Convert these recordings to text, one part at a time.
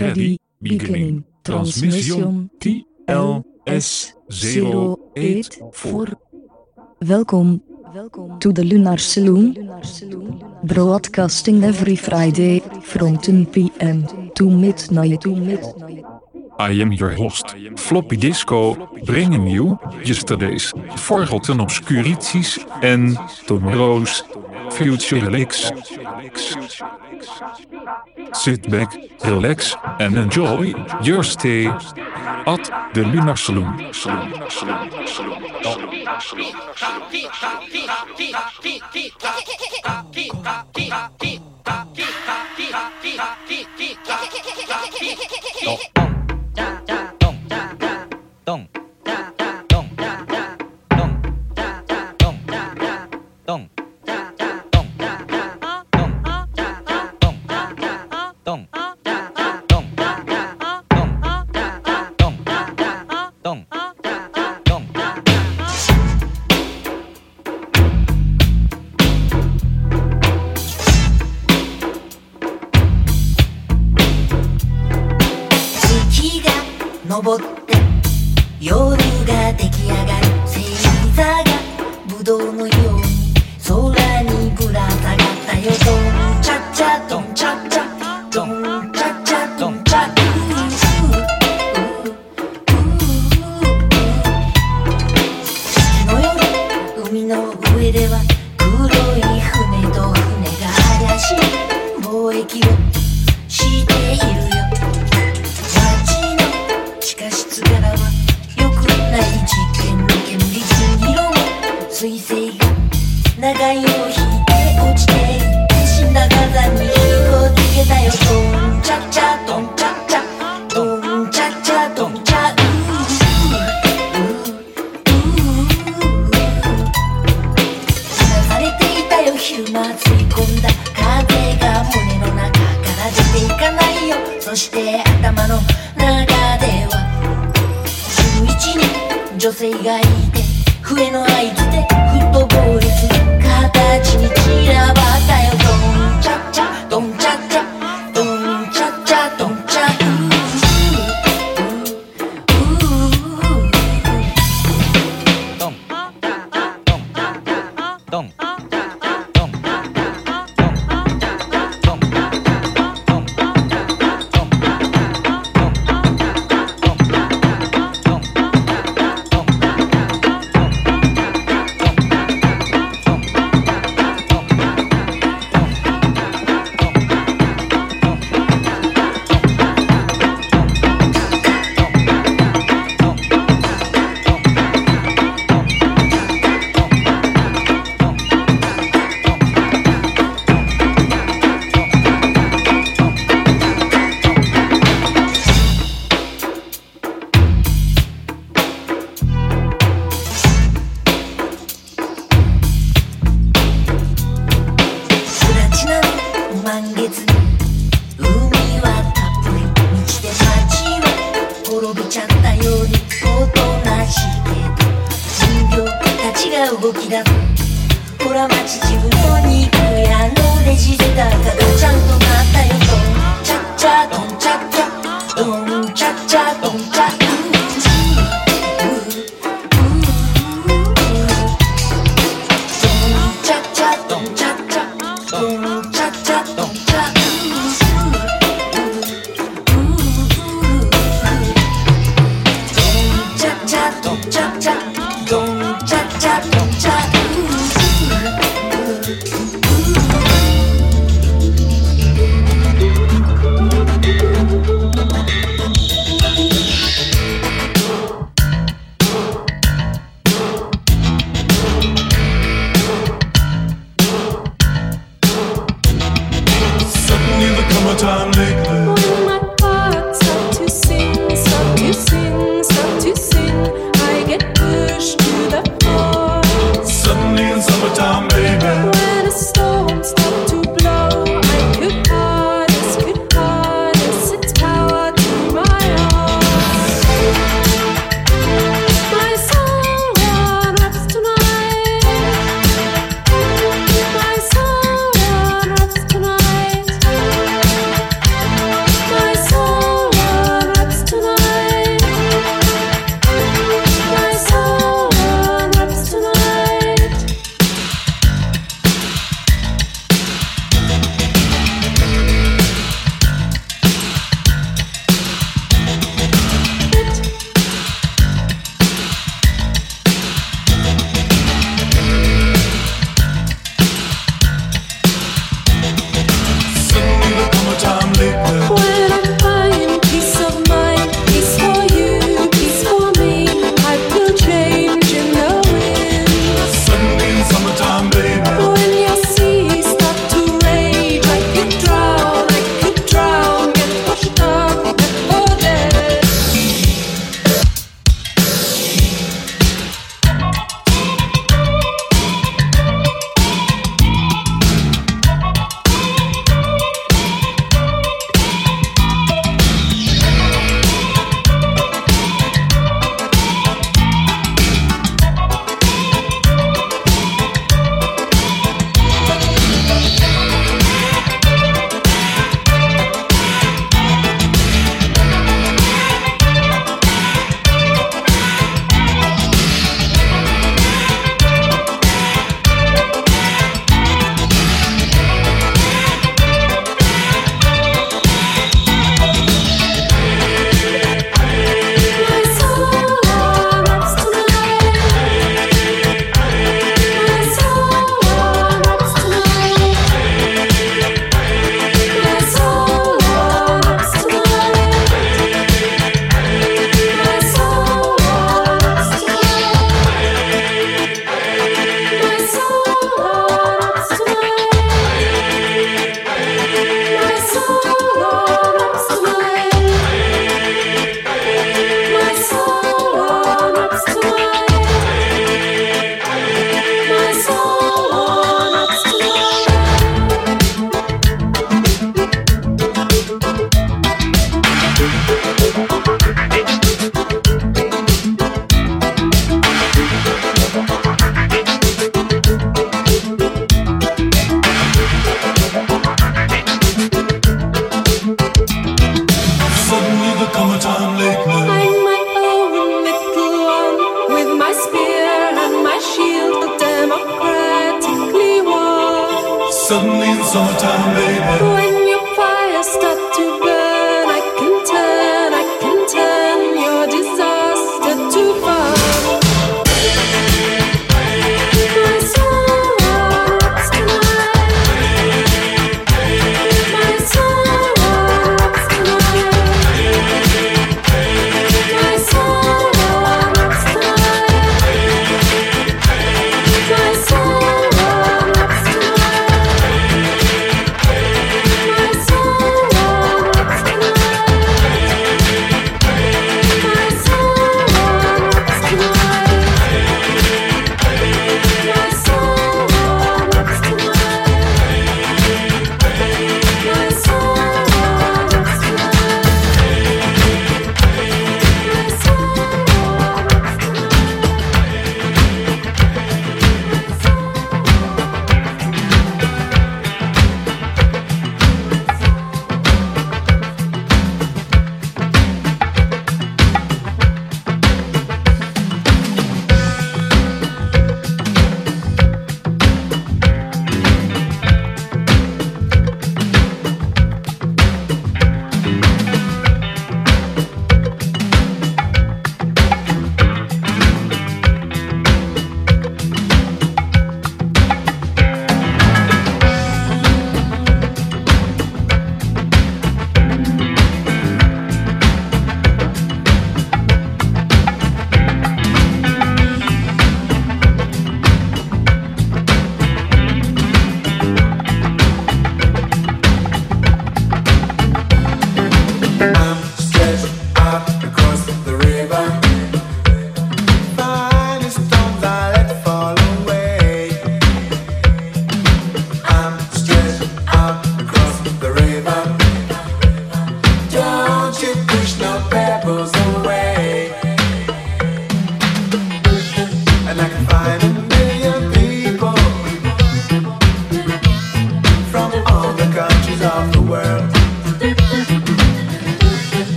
Ready, beginning, transmission TLS084. Welkom, welkom to the Lunar Saloon, broadcasting every Friday from 10 p.m. to midnight. To midnight. I am your host. Floppy Disco, bringing you yesterday's forgotten obscurities and tomorrow's Future X. Sit back, relax and enjoy your stay at the Lunar Saloon. Dong, dong, dong, dong, dong, dong. ほら待ち自分の肉やのレジでだかがちゃんとなったよドンチャッチャドンチャッチャドンチャッチャドンチャッ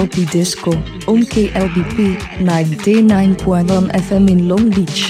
Floppy Disco on KLBP 99.1 FM in Long Beach. Long Beach.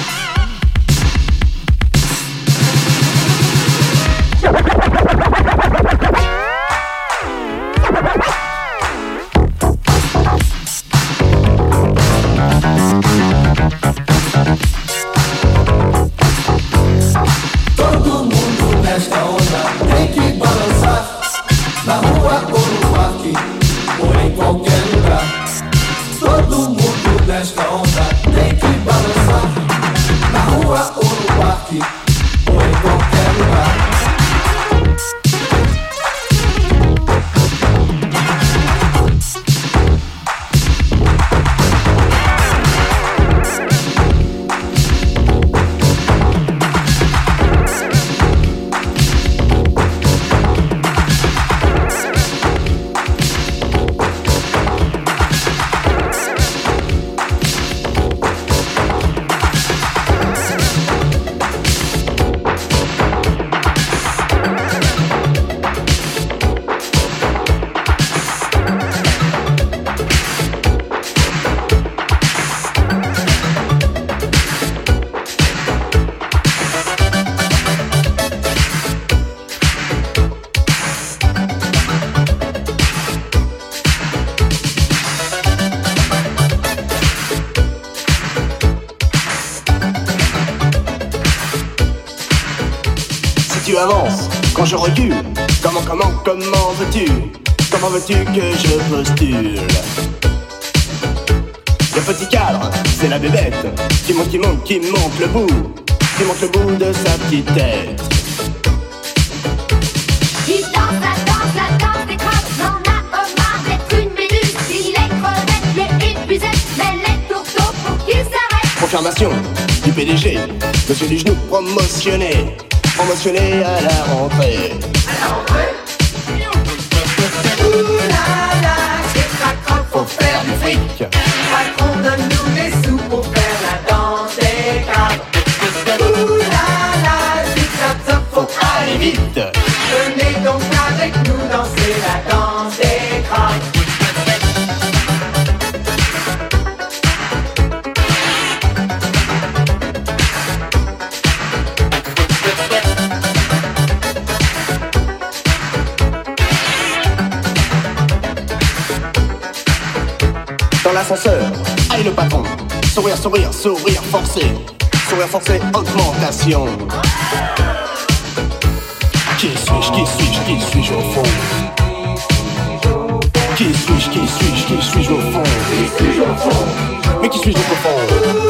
Qui monte, qui monte, le bout, qui monte le bout de sa petite tête. Il danse la danse, la danse des crabes, n'en a marre d'être une méduse. Il est crevette, il est épuisé, mais les tourteaux pour qu'il s'arrête. Confirmation du PDG, monsieur du genou promotionné, promotionné à la rentrée. Faut faire du fric. Patron, donne-nous Sourire, forcé. Sourire forcé, augmentation. Qui suis-je, qui suis-je, qui suis-je au fond? Qui suis-je, qui suis-je, qui suis-je au fond? Mais qui suis-je au fond?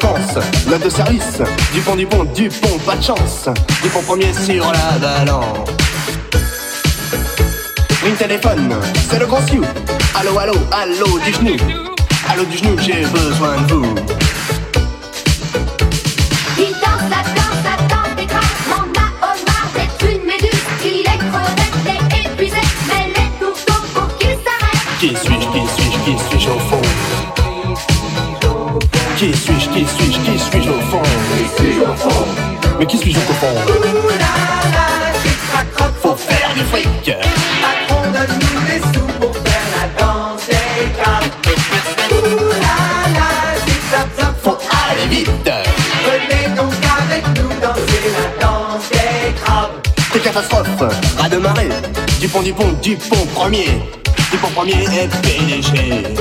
Vacances, note de service. Du pont, du pont, du pont, pas de chance. Du pont premier sur la balance. Ring téléphone, c'est le grand Sioux. Allô, allô, allô, du genou. Allô, du genou, j'ai besoin de vous. Mais qu'est-ce que je peux faire Ouh là là, croc, Faut faire du fric. Patron, donne-nous des sous pour faire la danse des crabes. Ouh là là, zip-zap, zap, Faut aller vite. Venez donc avec nous danser la danse des crabes. C'est catastrophe. Ras de marée. Dupont, Dupont, Dupont premier. Dupont premier est PDG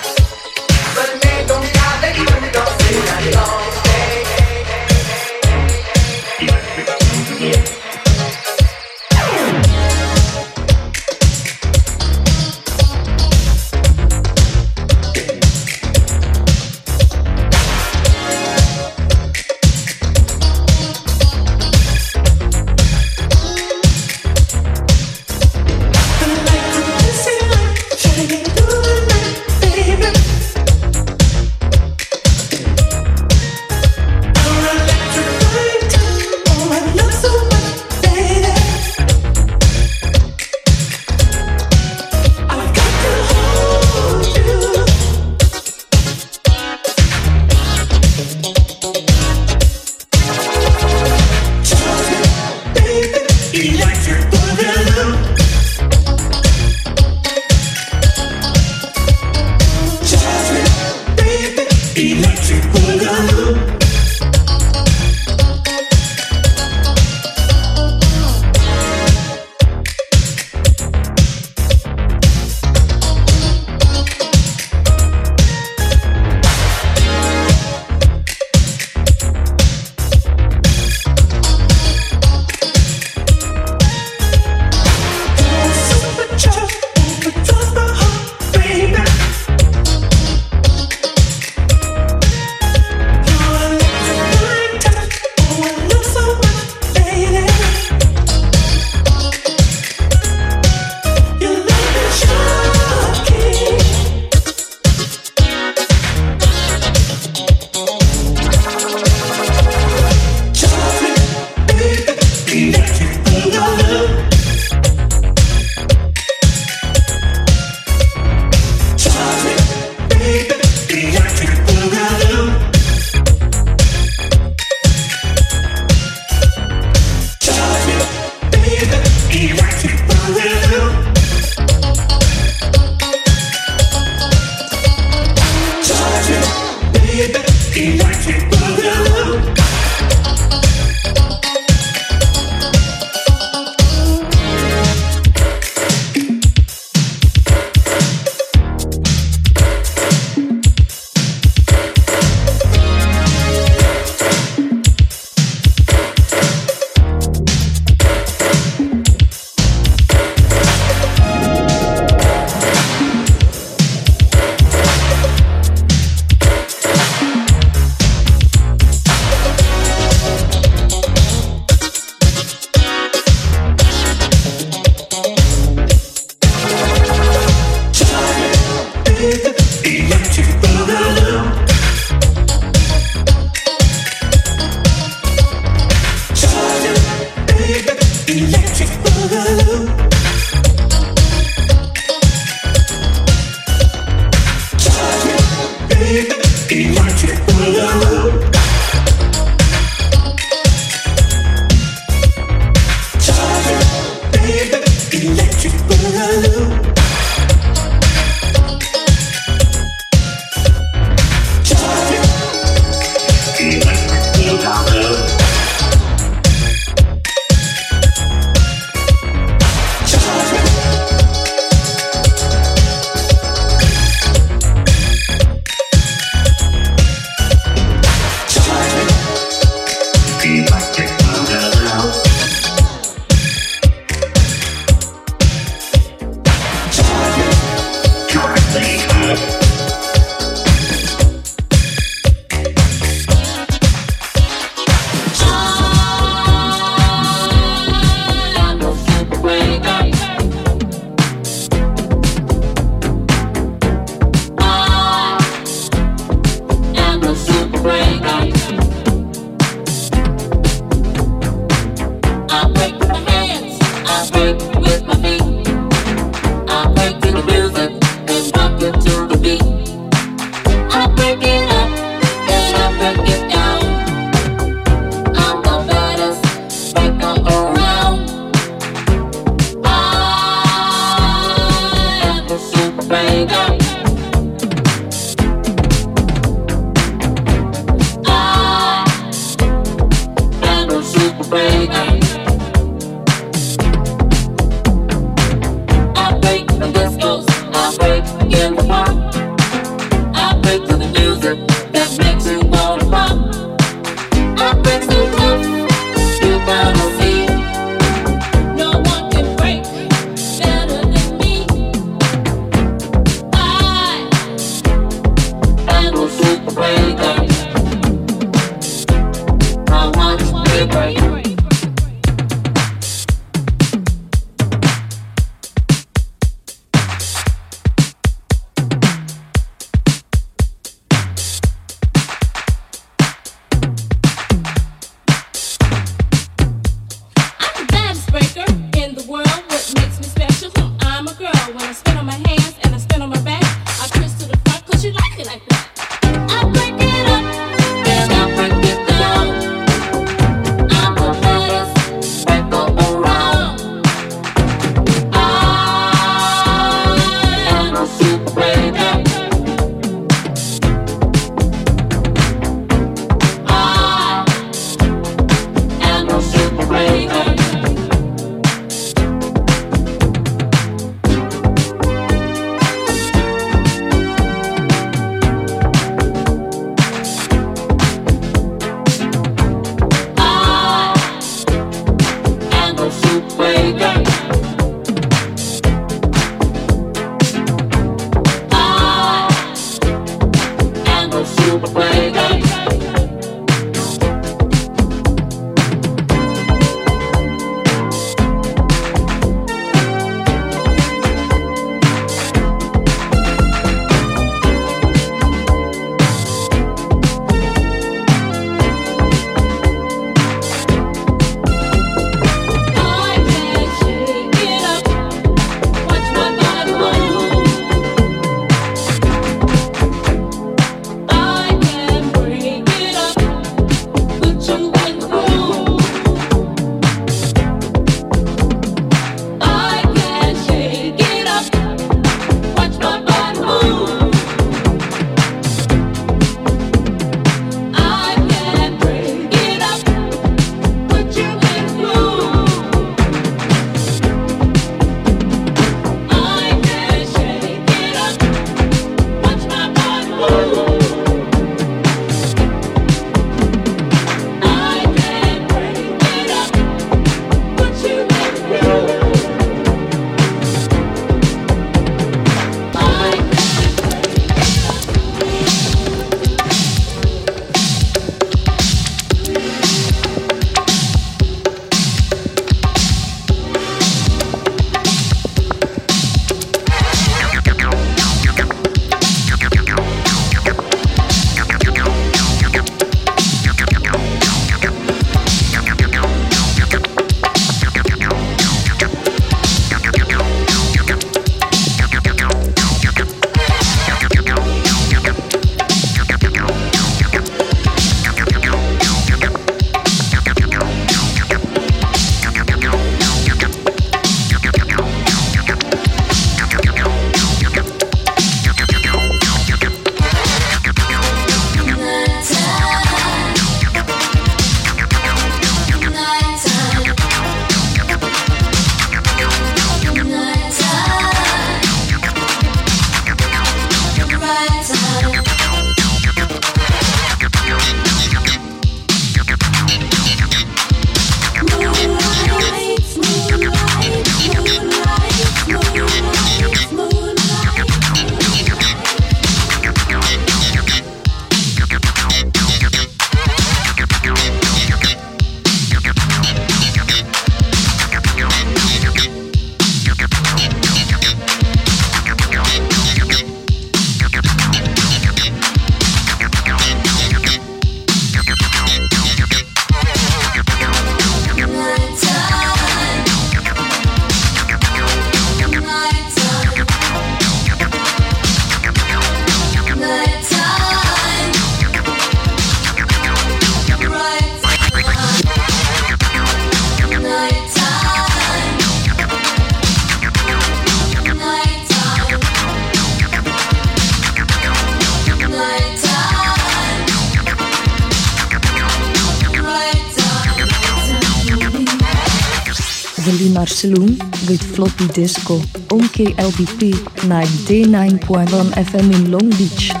disco on KLBP 99.1 FM in Long Beach. Long Beach,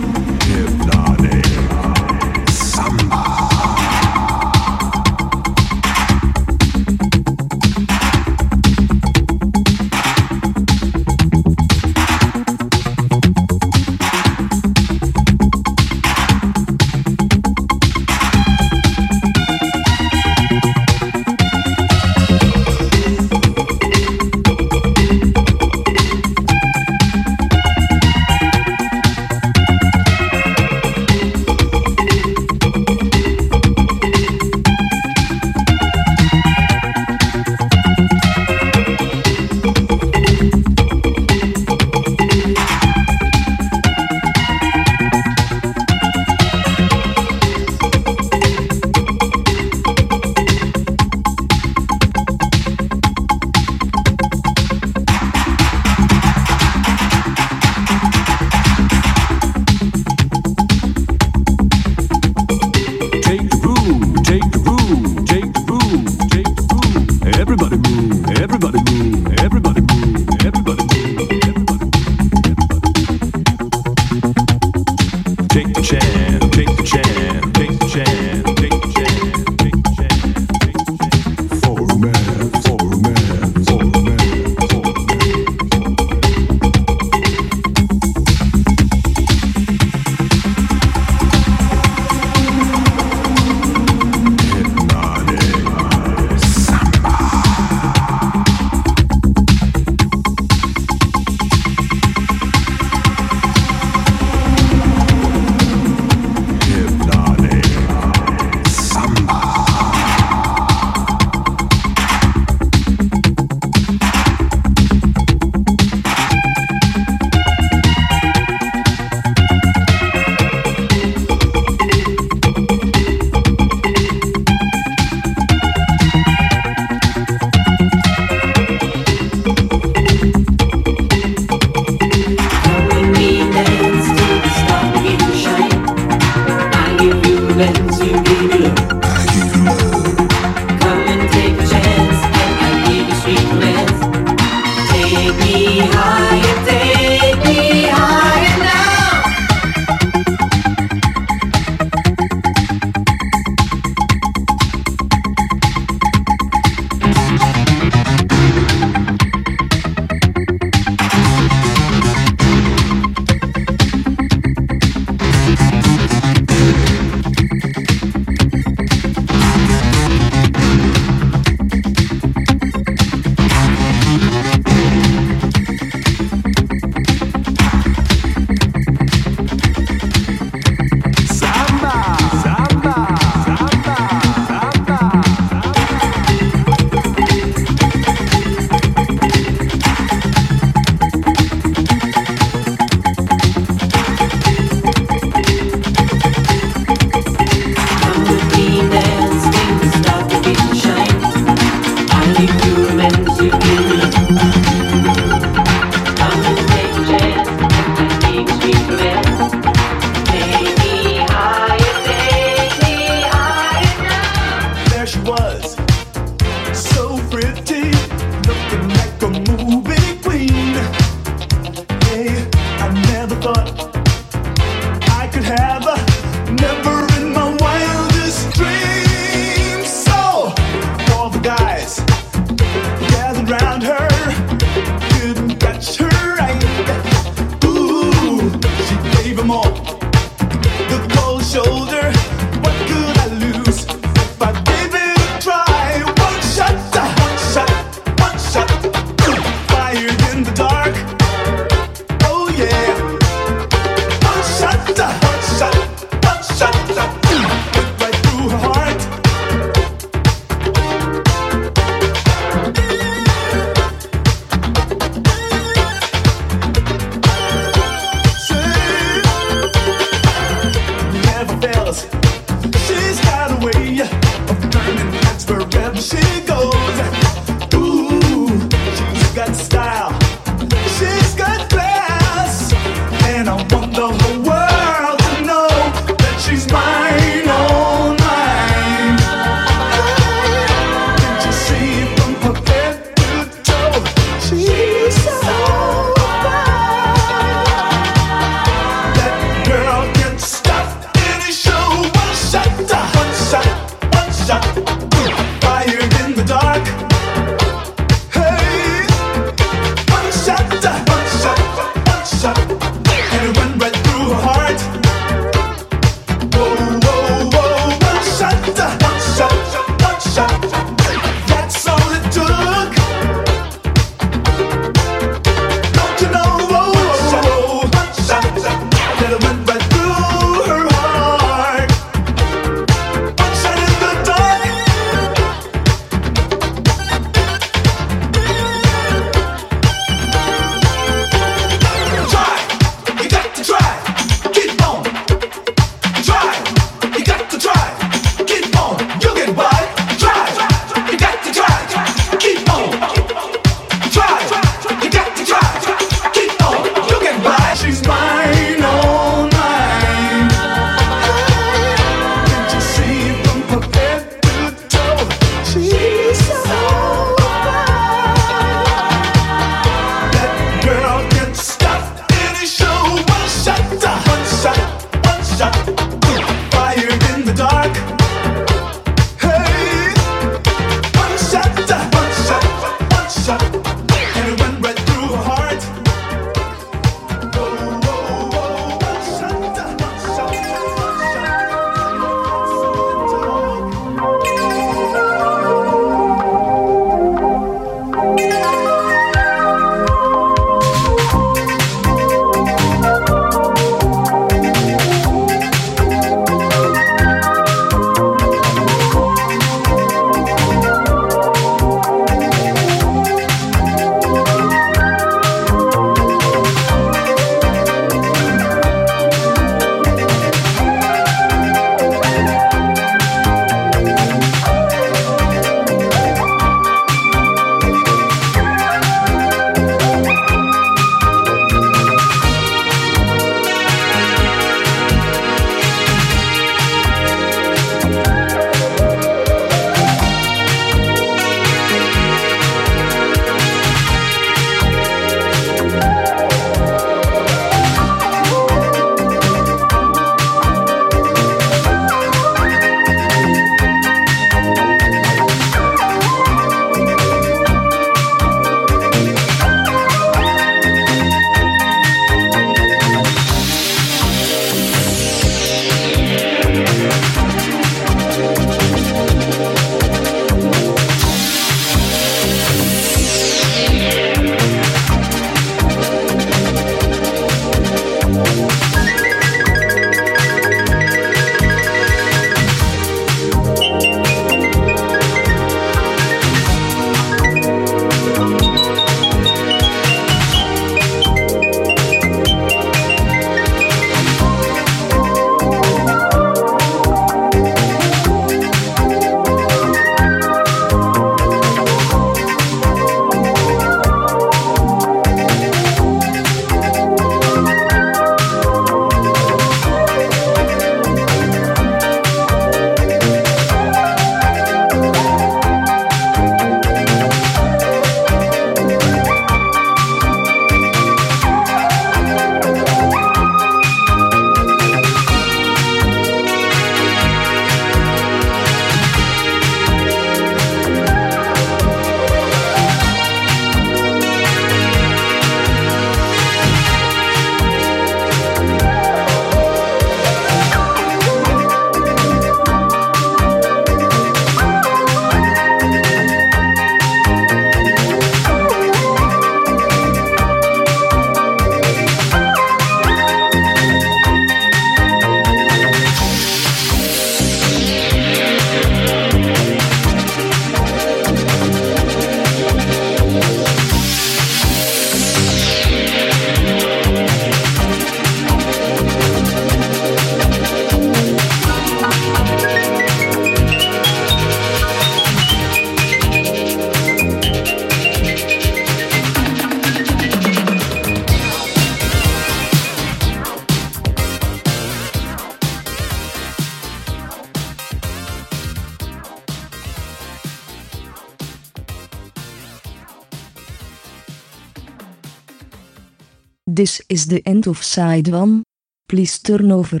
This is the end of side 1. Please turn over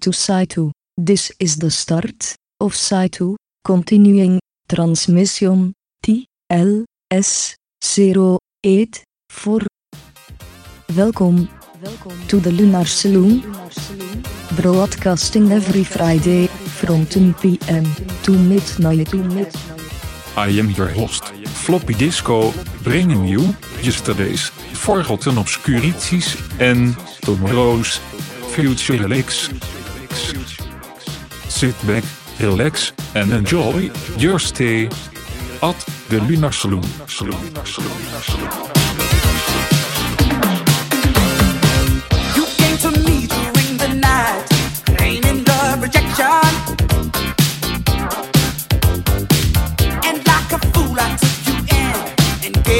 to side 2. This is the start of side 2. Continuing transmission T L S 08 4. Welkom to the Lunar Saloon. Broadcasting every Friday from 10 p.m. to midnight. I am your host, Floppy Disco, bringing you yesterday's forgotten obscurities en tomorrow's future licks. Sit back, relax and enjoy your stay at the Lunar Saloon.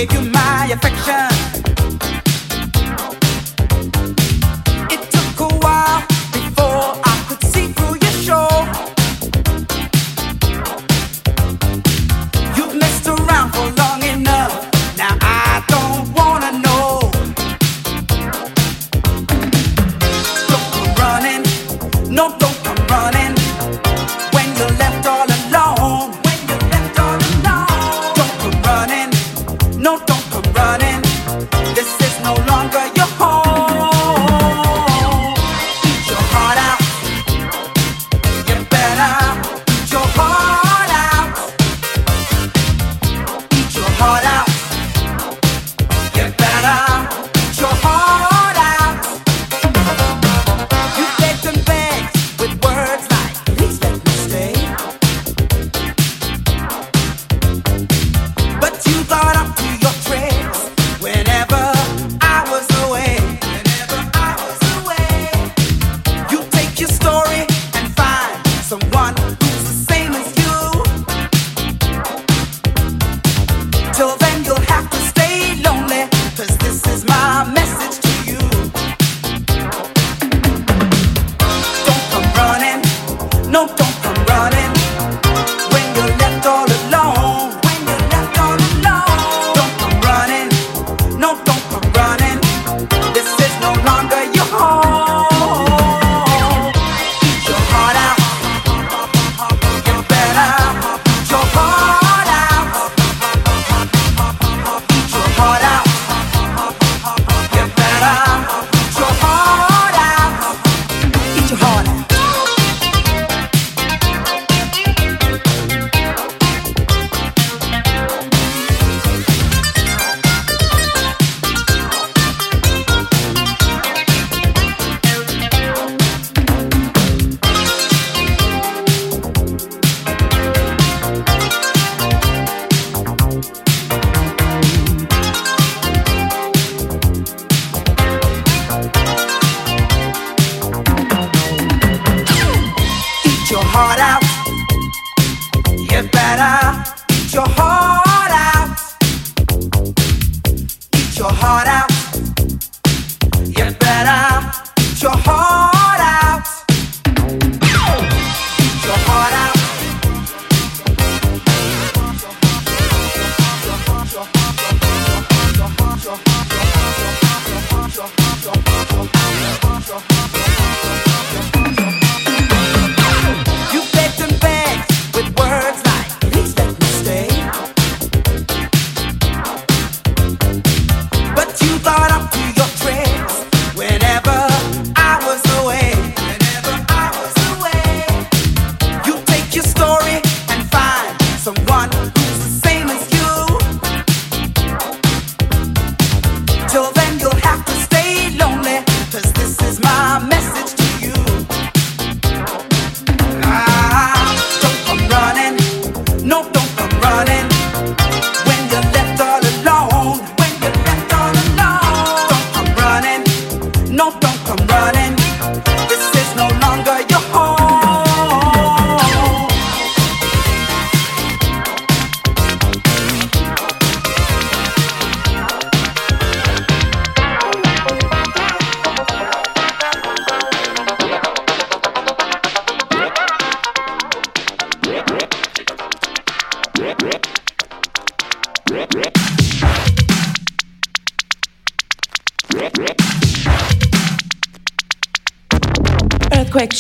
Gave you my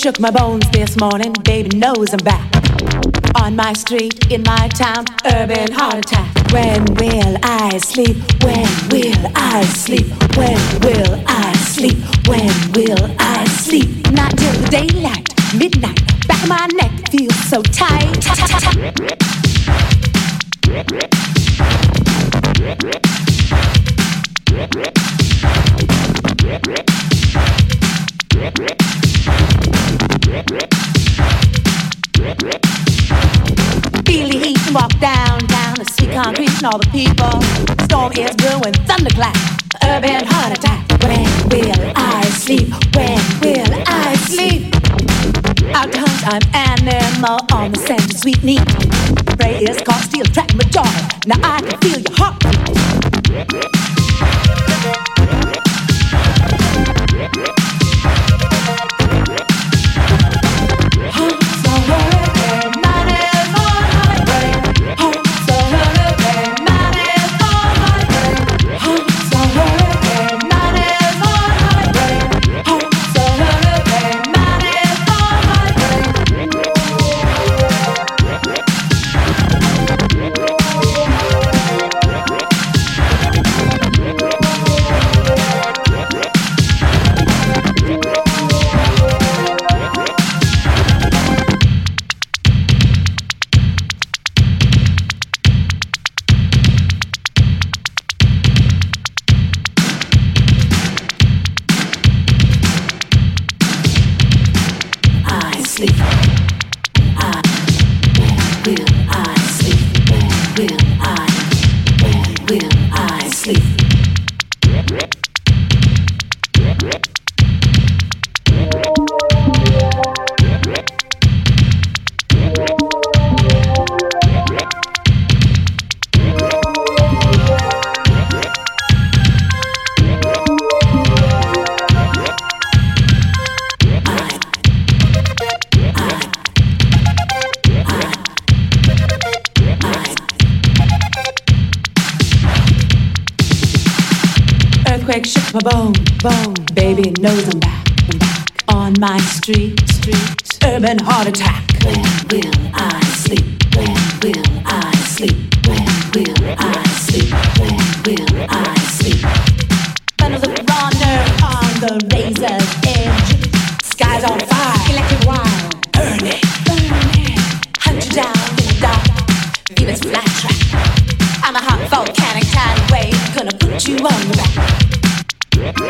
shook my bones this morning. Baby knows I'm back. On my street, in my town, urban heart attack. When will I sleep? When will I sleep? When will I sleep? When will I sleep? Not till the daylight, midnight. Back of my neck feels so tight. tight. Earthquake shook my bone, bone. Baby knows I'm back, I'm back. On my street, street. Urban heart attack. When will I sleep? When will I sleep? When will I sleep? When will I sleep? Another runner on the razor's edge. Skies on fire, electric wire. Burn it, burn it. Hunt you down in the dark. Venus flat track. I'm a hot volcanic tidal wave. Gonna put you on your back. Heart's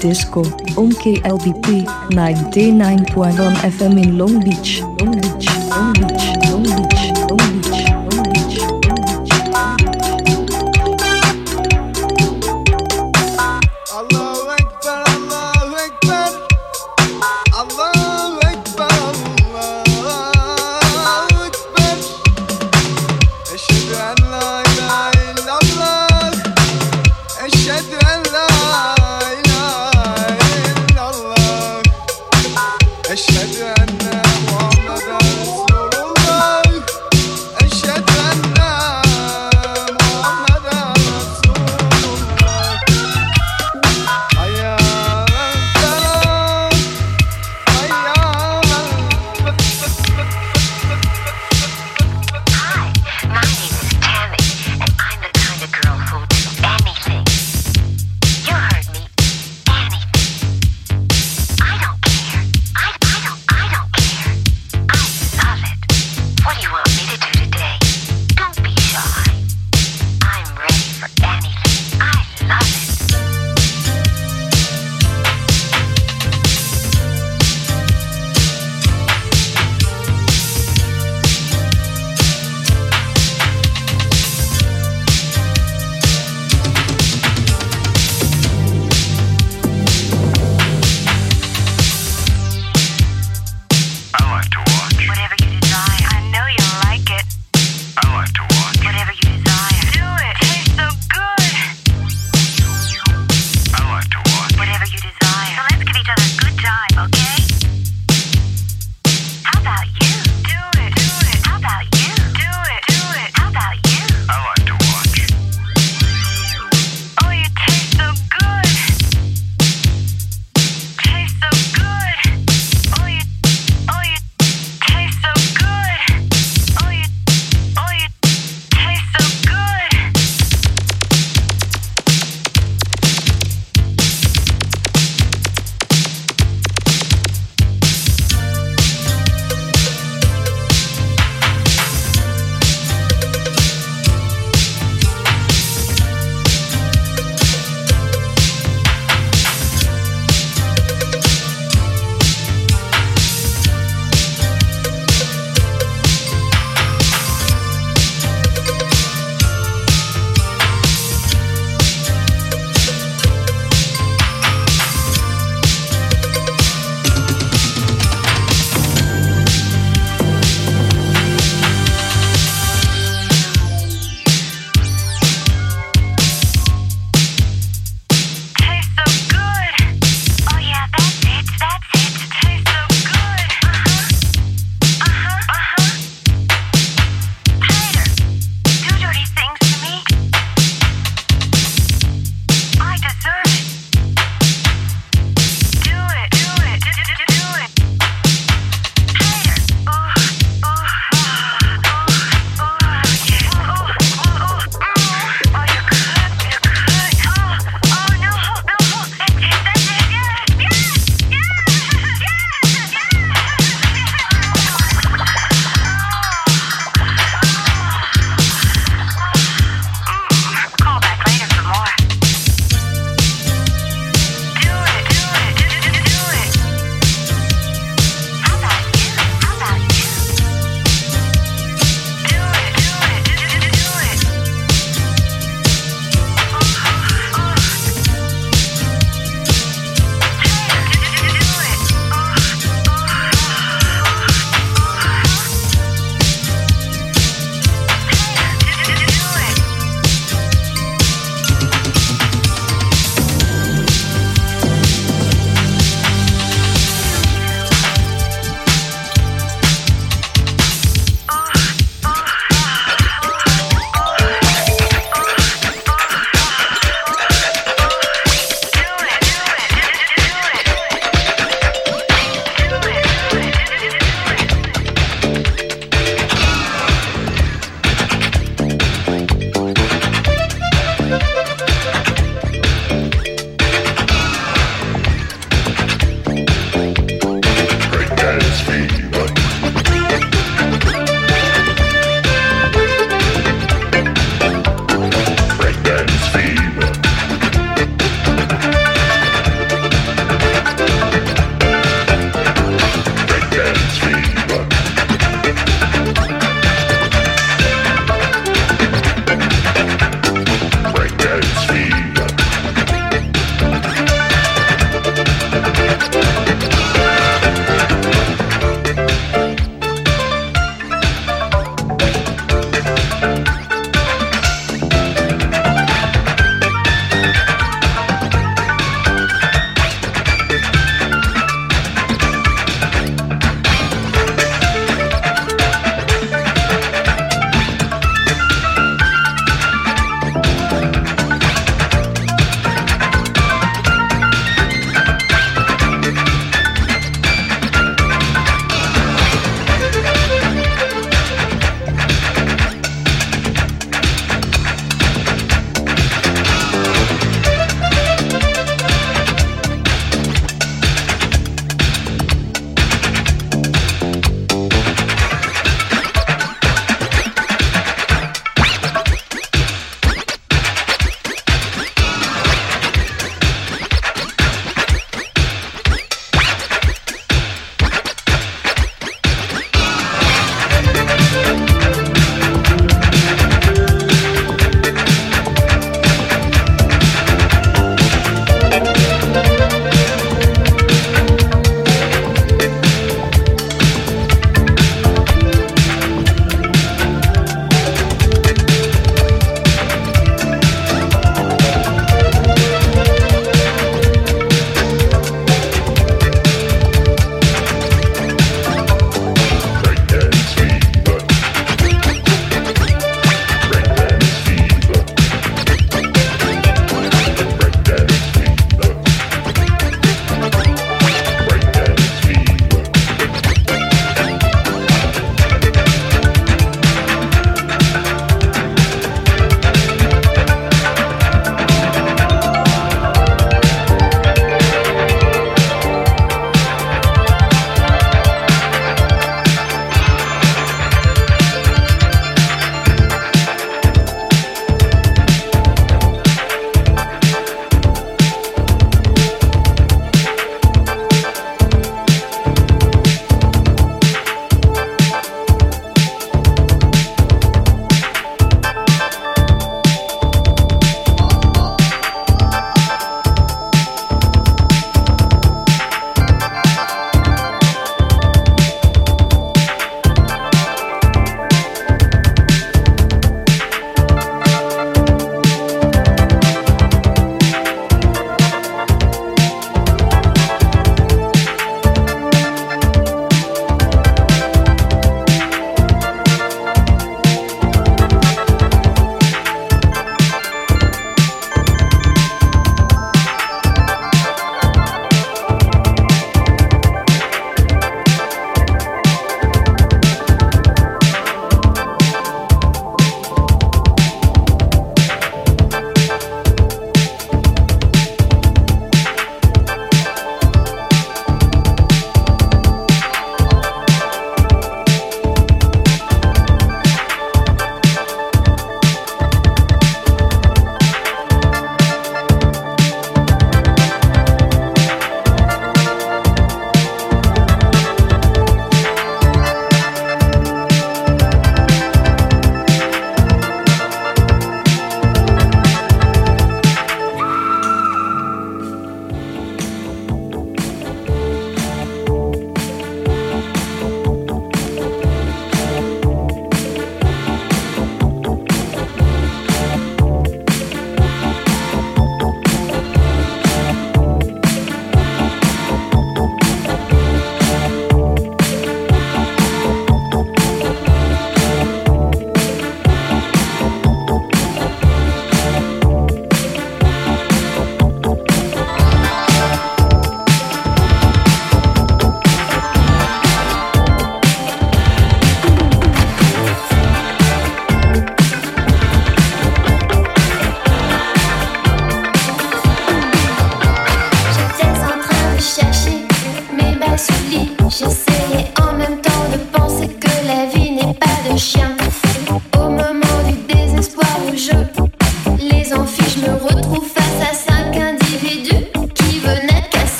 Disco on KLBP 99.1 FM in Long Beach. Long Beach,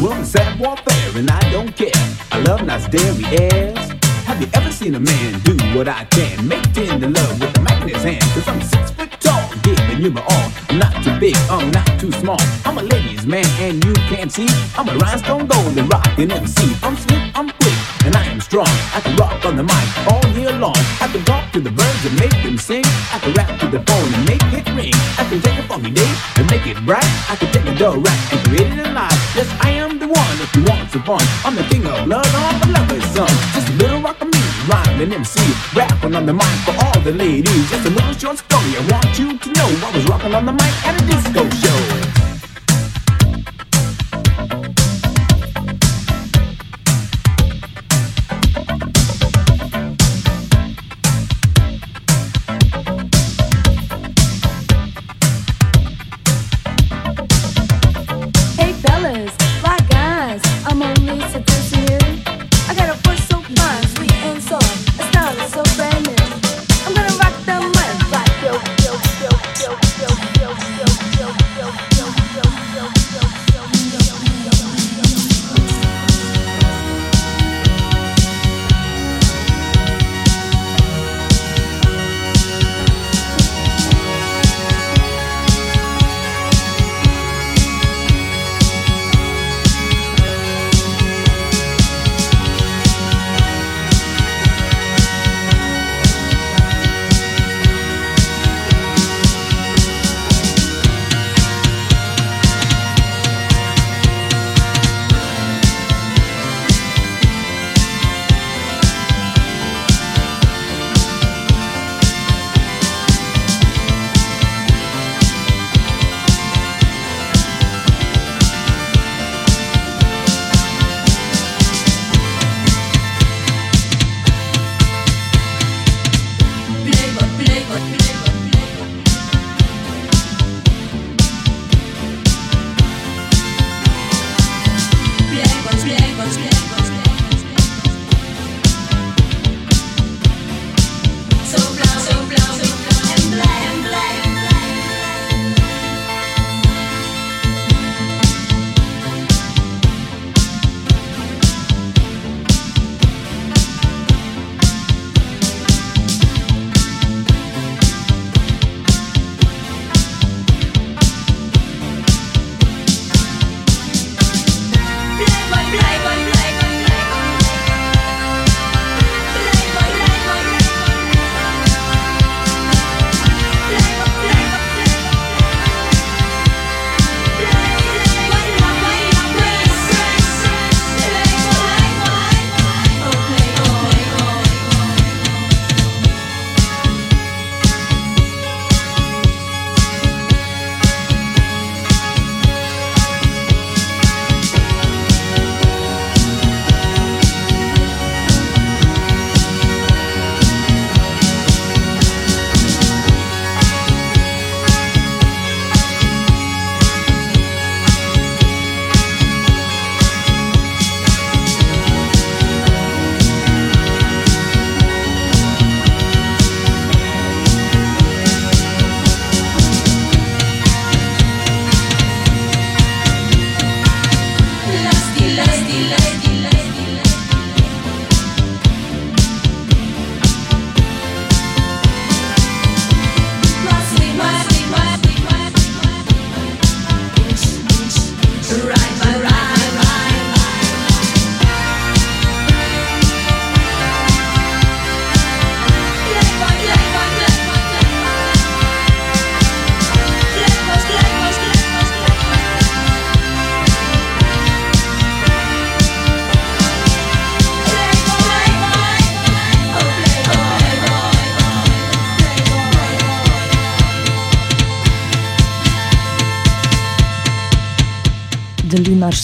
It's sad warfare and I don't care. I love nice dairy airs. Have you ever seen a man do what I can? Make tender love with a mic in his hand. Cause I'm six foot tall, giving you my all. I'm not too big, I'm not too small. I'm a ladies man and you can't see. I'm a rhinestone golden rockin' MC. I'm slick, I'm quick, and I am strong. I can rock on the mic all year long. I can talk to the birds and make them sing. I can rap to the phone and make it ring. I can take a funky day and make it bright. I can take a dull rap and create it alive. Yes, I am the one if you want some fun. I'm the king of love, I'm a lover's son. Just a little rock me, rhyming MC. Rapping on the mic for all the ladies. Just a little short story. I want you to know I was rocking on the mic at a disco show.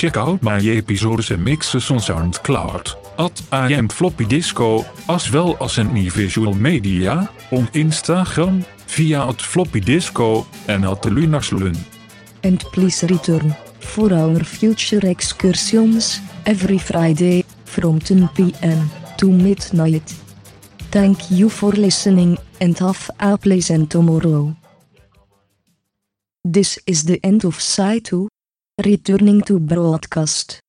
Check out my episodes and mixes on SoundCloud, at IM Floppy Disco, as well as in visual media, on Instagram, via at Floppy Disco en at the Lunarslun. And please return, for our future excursions, every Friday, from 10 p.m. to midnight. Thank you for listening, and have a pleasant tomorrow. This is the end of Side 2. returning to broadcast.